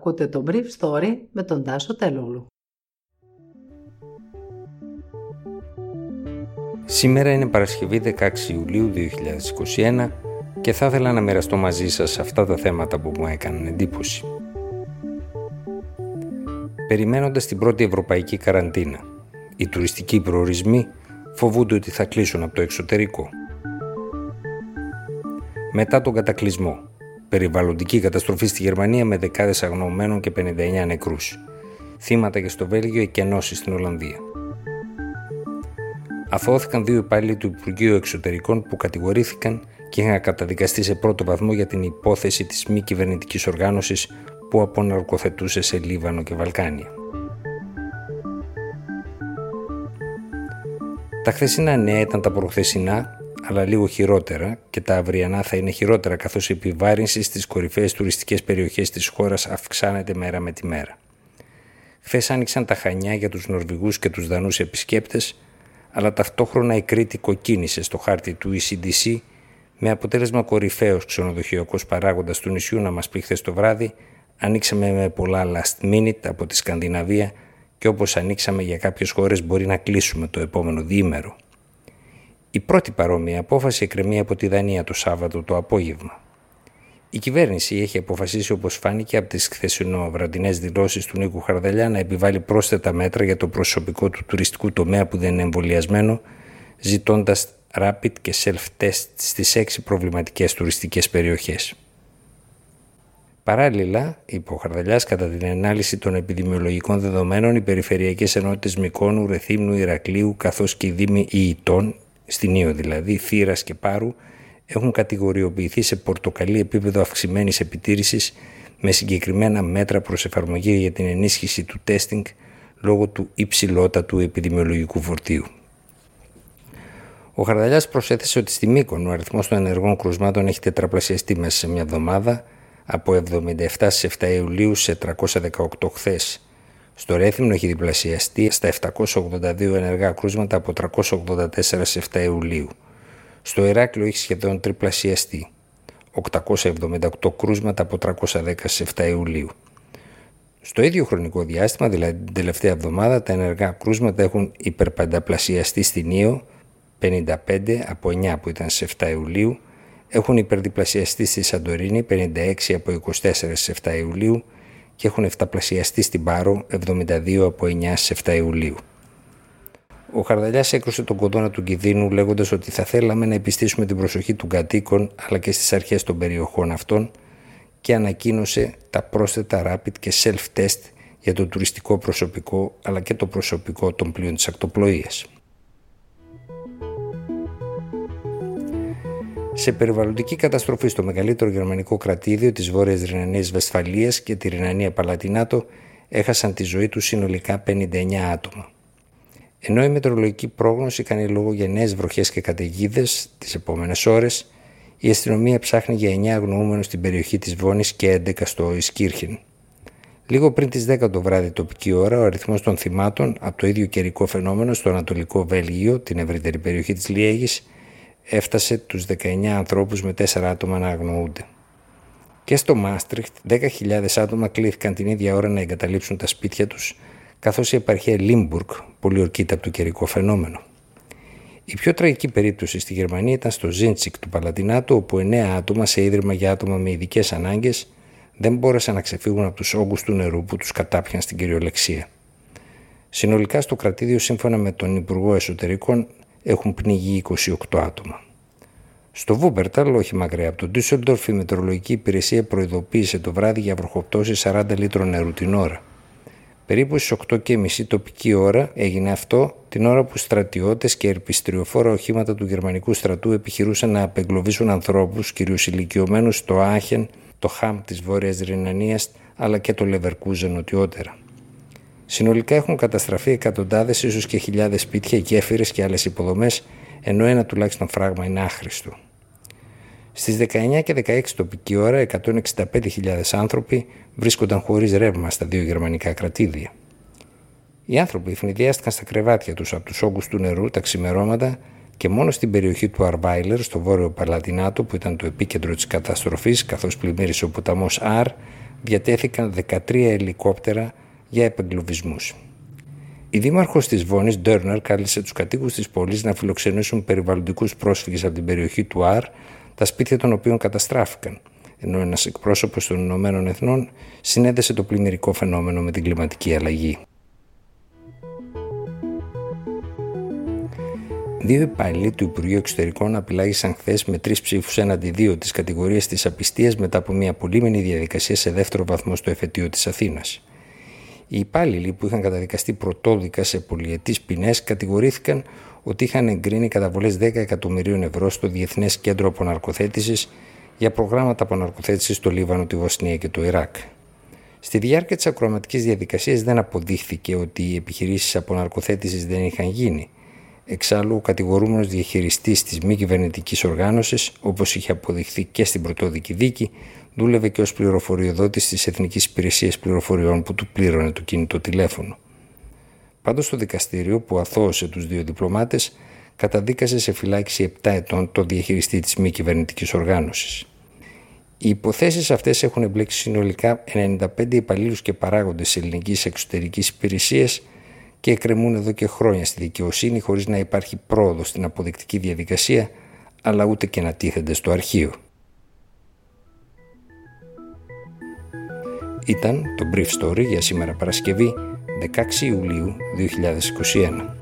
Ακούτε το Brief Story με τον Τάσο Τελούλου. Σήμερα είναι Παρασκευή 16 Ιουλίου 2021 και θα ήθελα να μοιραστώ μαζί σας αυτά τα θέματα που μου έκαναν εντύπωση. Περιμένοντας την πρώτη ευρωπαϊκή καραντίνα, οι τουριστικοί προορισμοί φοβούνται ότι θα κλείσουν από το εξωτερικό. Μετά τον κατακλυσμό, περιβαλλοντική καταστροφή στη Γερμανία με δεκάδες αγνοωμένων και 59 νεκρούς. Θύματα και στο Βέλγιο και ενώσεις στην Ολλανδία. Αφώθηκαν δύο υπάλληλοι του Υπουργείου Εξωτερικών που κατηγορήθηκαν και είχαν καταδικαστεί σε πρώτο βαθμό για την υπόθεση της μη κυβερνητικής οργάνωσης που αποναρκοθετούσε σε Λίβανο και Βαλκάνια. Τα χθεσινά νέα ήταν τα προχθεσινά, αλλά λίγο χειρότερα και τα αυριανά θα είναι χειρότερα καθώς η επιβάρυνση στις κορυφαίες τουριστικές περιοχές της χώρας αυξάνεται μέρα με τη μέρα. Χθες άνοιξαν τα χανιά για τους Νορβηγούς και τους Δανούς επισκέπτες, αλλά ταυτόχρονα η Κρήτη κοκκίνησε στο χάρτη του ECDC με αποτέλεσμα κορυφαίος ξενοδοχειακός παράγοντας του νησιού να μας πει χθες το βράδυ, ανοίξαμε με πολλά last minute από τη Σκανδιναβία και όπως ανοίξαμε για κάποιες χώρες μπορεί να κλείσουμε το επόμενο διήμερο. Η πρώτη παρόμοια απόφαση εκκρεμεί από τη Δανία το Σάββατο το απόγευμα. Η κυβέρνηση έχει αποφασίσει όπως φάνηκε από τις χθεσινοβραδινές δηλώσεις του Νίκου Χαρδαλιά να επιβάλλει πρόσθετα μέτρα για το προσωπικό του τουριστικού τομέα που δεν είναι εμβολιασμένο ζητώντας rapid και self-test στις έξι προβληματικές τουριστικές περιοχές. Παράλληλα, είπε ο Χαρδαλιάς, κατά την ανάλυση των επιδημιολογικών δεδομένων, οι περιφερειακές ενότητες Μικόνου, Ρεθύμνου, Ηρακλείου, καθώς και οι Δήμοι Ιητών, στην Ήω δηλαδή, Θήρα και Πάρου, έχουν κατηγοριοποιηθεί σε πορτοκαλί επίπεδο αυξημένης επιτήρησης με συγκεκριμένα μέτρα προς εφαρμογή για την ενίσχυση του τέστινγκ λόγω του υψηλότατου επιδημιολογικού φορτίου. Ο Χαρδαλιάς προσέθεσε ότι στη Μύκονο ο αριθμός των ενεργών κρουσμάτων έχει τετραπλασιαστεί μέσα σε μια εβδομάδα από 77 στις 7 Ιουλίου σε 318 χθες. Στο Ρέθυμνο έχει διπλασιαστεί στα 782 ενεργά κρούσματα από 384 σε 7 Ιουλίου. Στο Ηράκλειο έχει σχεδόν τριπλασιαστεί. 878 κρούσματα από 310 σε 7 Ιουλίου. Στο ίδιο χρονικό διάστημα, δηλαδή την τελευταία εβδομάδα, τα ενεργά κρούσματα έχουν υπερπανταπλασιαστεί στην Ήω 55 από 9 που ήταν σε 7 Ιουλίου έχουν υπερδιπλασιαστεί στη Σαντορίνη 56 από 24 σε 7 Ιουλίου και έχουν εφταπλασιαστεί στην Πάρο 72 από 9 σε 7 Ιουλίου. Ο Χαρδαλιάς έκρουσε τον κοδόνα του κινδύνου λέγοντας ότι θα θέλαμε να επιστήσουμε την προσοχή των κατοίκων αλλά και στις αρχές των περιοχών αυτών και ανακοίνωσε τα πρόσθετα rapid και self-test για το τουριστικό προσωπικό αλλά και το προσωπικό των πλοίων της ακτοπλοείας. Σε περιβαλλοντική καταστροφή στο μεγαλύτερο γερμανικό κρατήδιο της Βόρειας Ρινανίας Βεσφαλίας και τη Ρινανία Παλατινάτο έχασαν τη ζωή τους συνολικά 59 άτομα. Ενώ η μετρολογική πρόγνωση κάνει λόγο για νέες βροχές και καταιγίδες τις επόμενες ώρες, η αστυνομία ψάχνει για 9 αγνοούμενους στην περιοχή της Βόνης και 11 στο Ισκύρχιν. Λίγο πριν τις 10 το βράδυ τοπική ώρα, ο αριθμός των θυμάτων από το ίδιο καιρικό φαινόμενο στο Ανατολικό Βέλγιο, την ευρύτερη περιοχή της Λιέγης, έφτασε τους 19 ανθρώπους με 4 άτομα να αγνοούνται. Και στο Μάστριχτ 10.000 άτομα κλήθηκαν την ίδια ώρα να εγκαταλείψουν τα σπίτια τους, καθώς η επαρχία Λίμπουργκ πολιορκείται από το καιρικό φαινόμενο. Η πιο τραγική περίπτωση στη Γερμανία ήταν στο Ζίντσιγκ του Παλατινάτου, όπου 9 άτομα σε ίδρυμα για άτομα με ειδικές ανάγκες δεν μπόρεσαν να ξεφύγουν από τους όγκους του νερού που τους κατάπιαν στην κυριολεξία. Συνολικά στο κρατίδιο, σύμφωνα με τον Υπουργό Εσωτερικών, έχουν πνιγεί 28 άτομα. Στο Βούμπερταλ, όχι μακριά από τον Ντίσσελντορφ, η μετεωρολογική υπηρεσία προειδοποίησε το βράδυ για βροχοπτώσεις 40 λίτρων νερού την ώρα. Περίπου στις 8.30 τοπική ώρα έγινε αυτό την ώρα που στρατιώτες και ερπιστριοφόρα οχήματα του γερμανικού στρατού επιχειρούσαν να απεγκλωβίσουν ανθρώπους, κυρίως ηλικιωμένους, στο Άχεν, το Χαμ της Βόρειας Ρινανίας αλλά και το Λεβερκούζε νοτιότερα. Συνολικά έχουν καταστραφεί εκατοντάδες ίσως και χιλιάδες σπίτια, γέφυρες και άλλες υποδομές, ενώ ένα τουλάχιστον φράγμα είναι άχρηστο. Στις 19 και 16 τοπική ώρα, 165.000 άνθρωποι βρίσκονταν χωρίς ρεύμα στα δύο γερμανικά κρατήδια. Οι άνθρωποι ευνηδιάστηκαν στα κρεβάτια τους από τους όγκους του νερού τα ξημερώματα και μόνο στην περιοχή του Αρβάιλερ, στο βόρειο Παλατινάτο, που ήταν το επίκεντρο της καταστροφής, καθώς πλημμύρισε ο ποταμός Αρ, διατέθηκαν 13 ελικόπτερα για επεγκλωβισμούς. Η δήμαρχος της Βόνης, Ντέρνερ, κάλεσε τους κατοίκους της πόλης να φιλοξενήσουν περιβαλλοντικούς πρόσφυγες από την περιοχή του Αρ, τα σπίτια των οποίων καταστράφηκαν, ενώ ένας εκπρόσωπος των Ηνωμένων Εθνών συνέδεσε το πλημμυρικό φαινόμενο με την κλιματική αλλαγή. Δύο υπάλληλοι του Υπουργείου Εξωτερικών απειλάγησαν χθες με τρεις ψήφους έναντι δύο της κατηγορίας της απιστίας μετά από μια πολύμενη διαδικασία σε δεύτερο βαθμό στο εφετείο της Αθήνας. Οι υπάλληλοι που είχαν καταδικαστεί πρωτόδικα σε πολιετής ποινές κατηγορήθηκαν ότι είχαν εγκρίνει καταβολές 10 εκατομμυρίων ευρώ στο Διεθνές Κέντρο Αποναρκοθέτησης για προγράμματα αποναρκοθέτησης στο Λίβανο, τη Βοσνία και το Ιράκ. Στη διάρκεια της ακροαματικής διαδικασίας δεν αποδείχθηκε ότι οι επιχειρήσεις αποναρκοθέτησης δεν είχαν γίνει Εξάλλου, ο κατηγορούμενος διαχειριστής της μη κυβερνητικής οργάνωσης, όπως είχε αποδειχθεί και στην πρωτόδικη δίκη, δούλευε και ως πληροφοριοδότης της Εθνικής Υπηρεσίας Πληροφοριών που του πλήρωνε το κινητό τηλέφωνο. Πάντως το δικαστήριο που αθώωσε τους δύο διπλωμάτες καταδίκασε σε φυλάκιση 7 ετών το διαχειριστή της μη κυβερνητικής οργάνωσης. Οι υποθέσεις αυτές έχουν εμπλέξει συνολικά 95 υπαλλήλους και παράγοντες ελληνικής εξωτερικής υπηρεσίας και εκκρεμούν εδώ και χρόνια στη δικαιοσύνη χωρίς να υπάρχει πρόοδος στην αποδεικτική διαδικασία αλλά ούτε και να τίθενται στο αρχείο. Ήταν το Brief Story για σήμερα Παρασκευή 16 Ιουλίου 2021.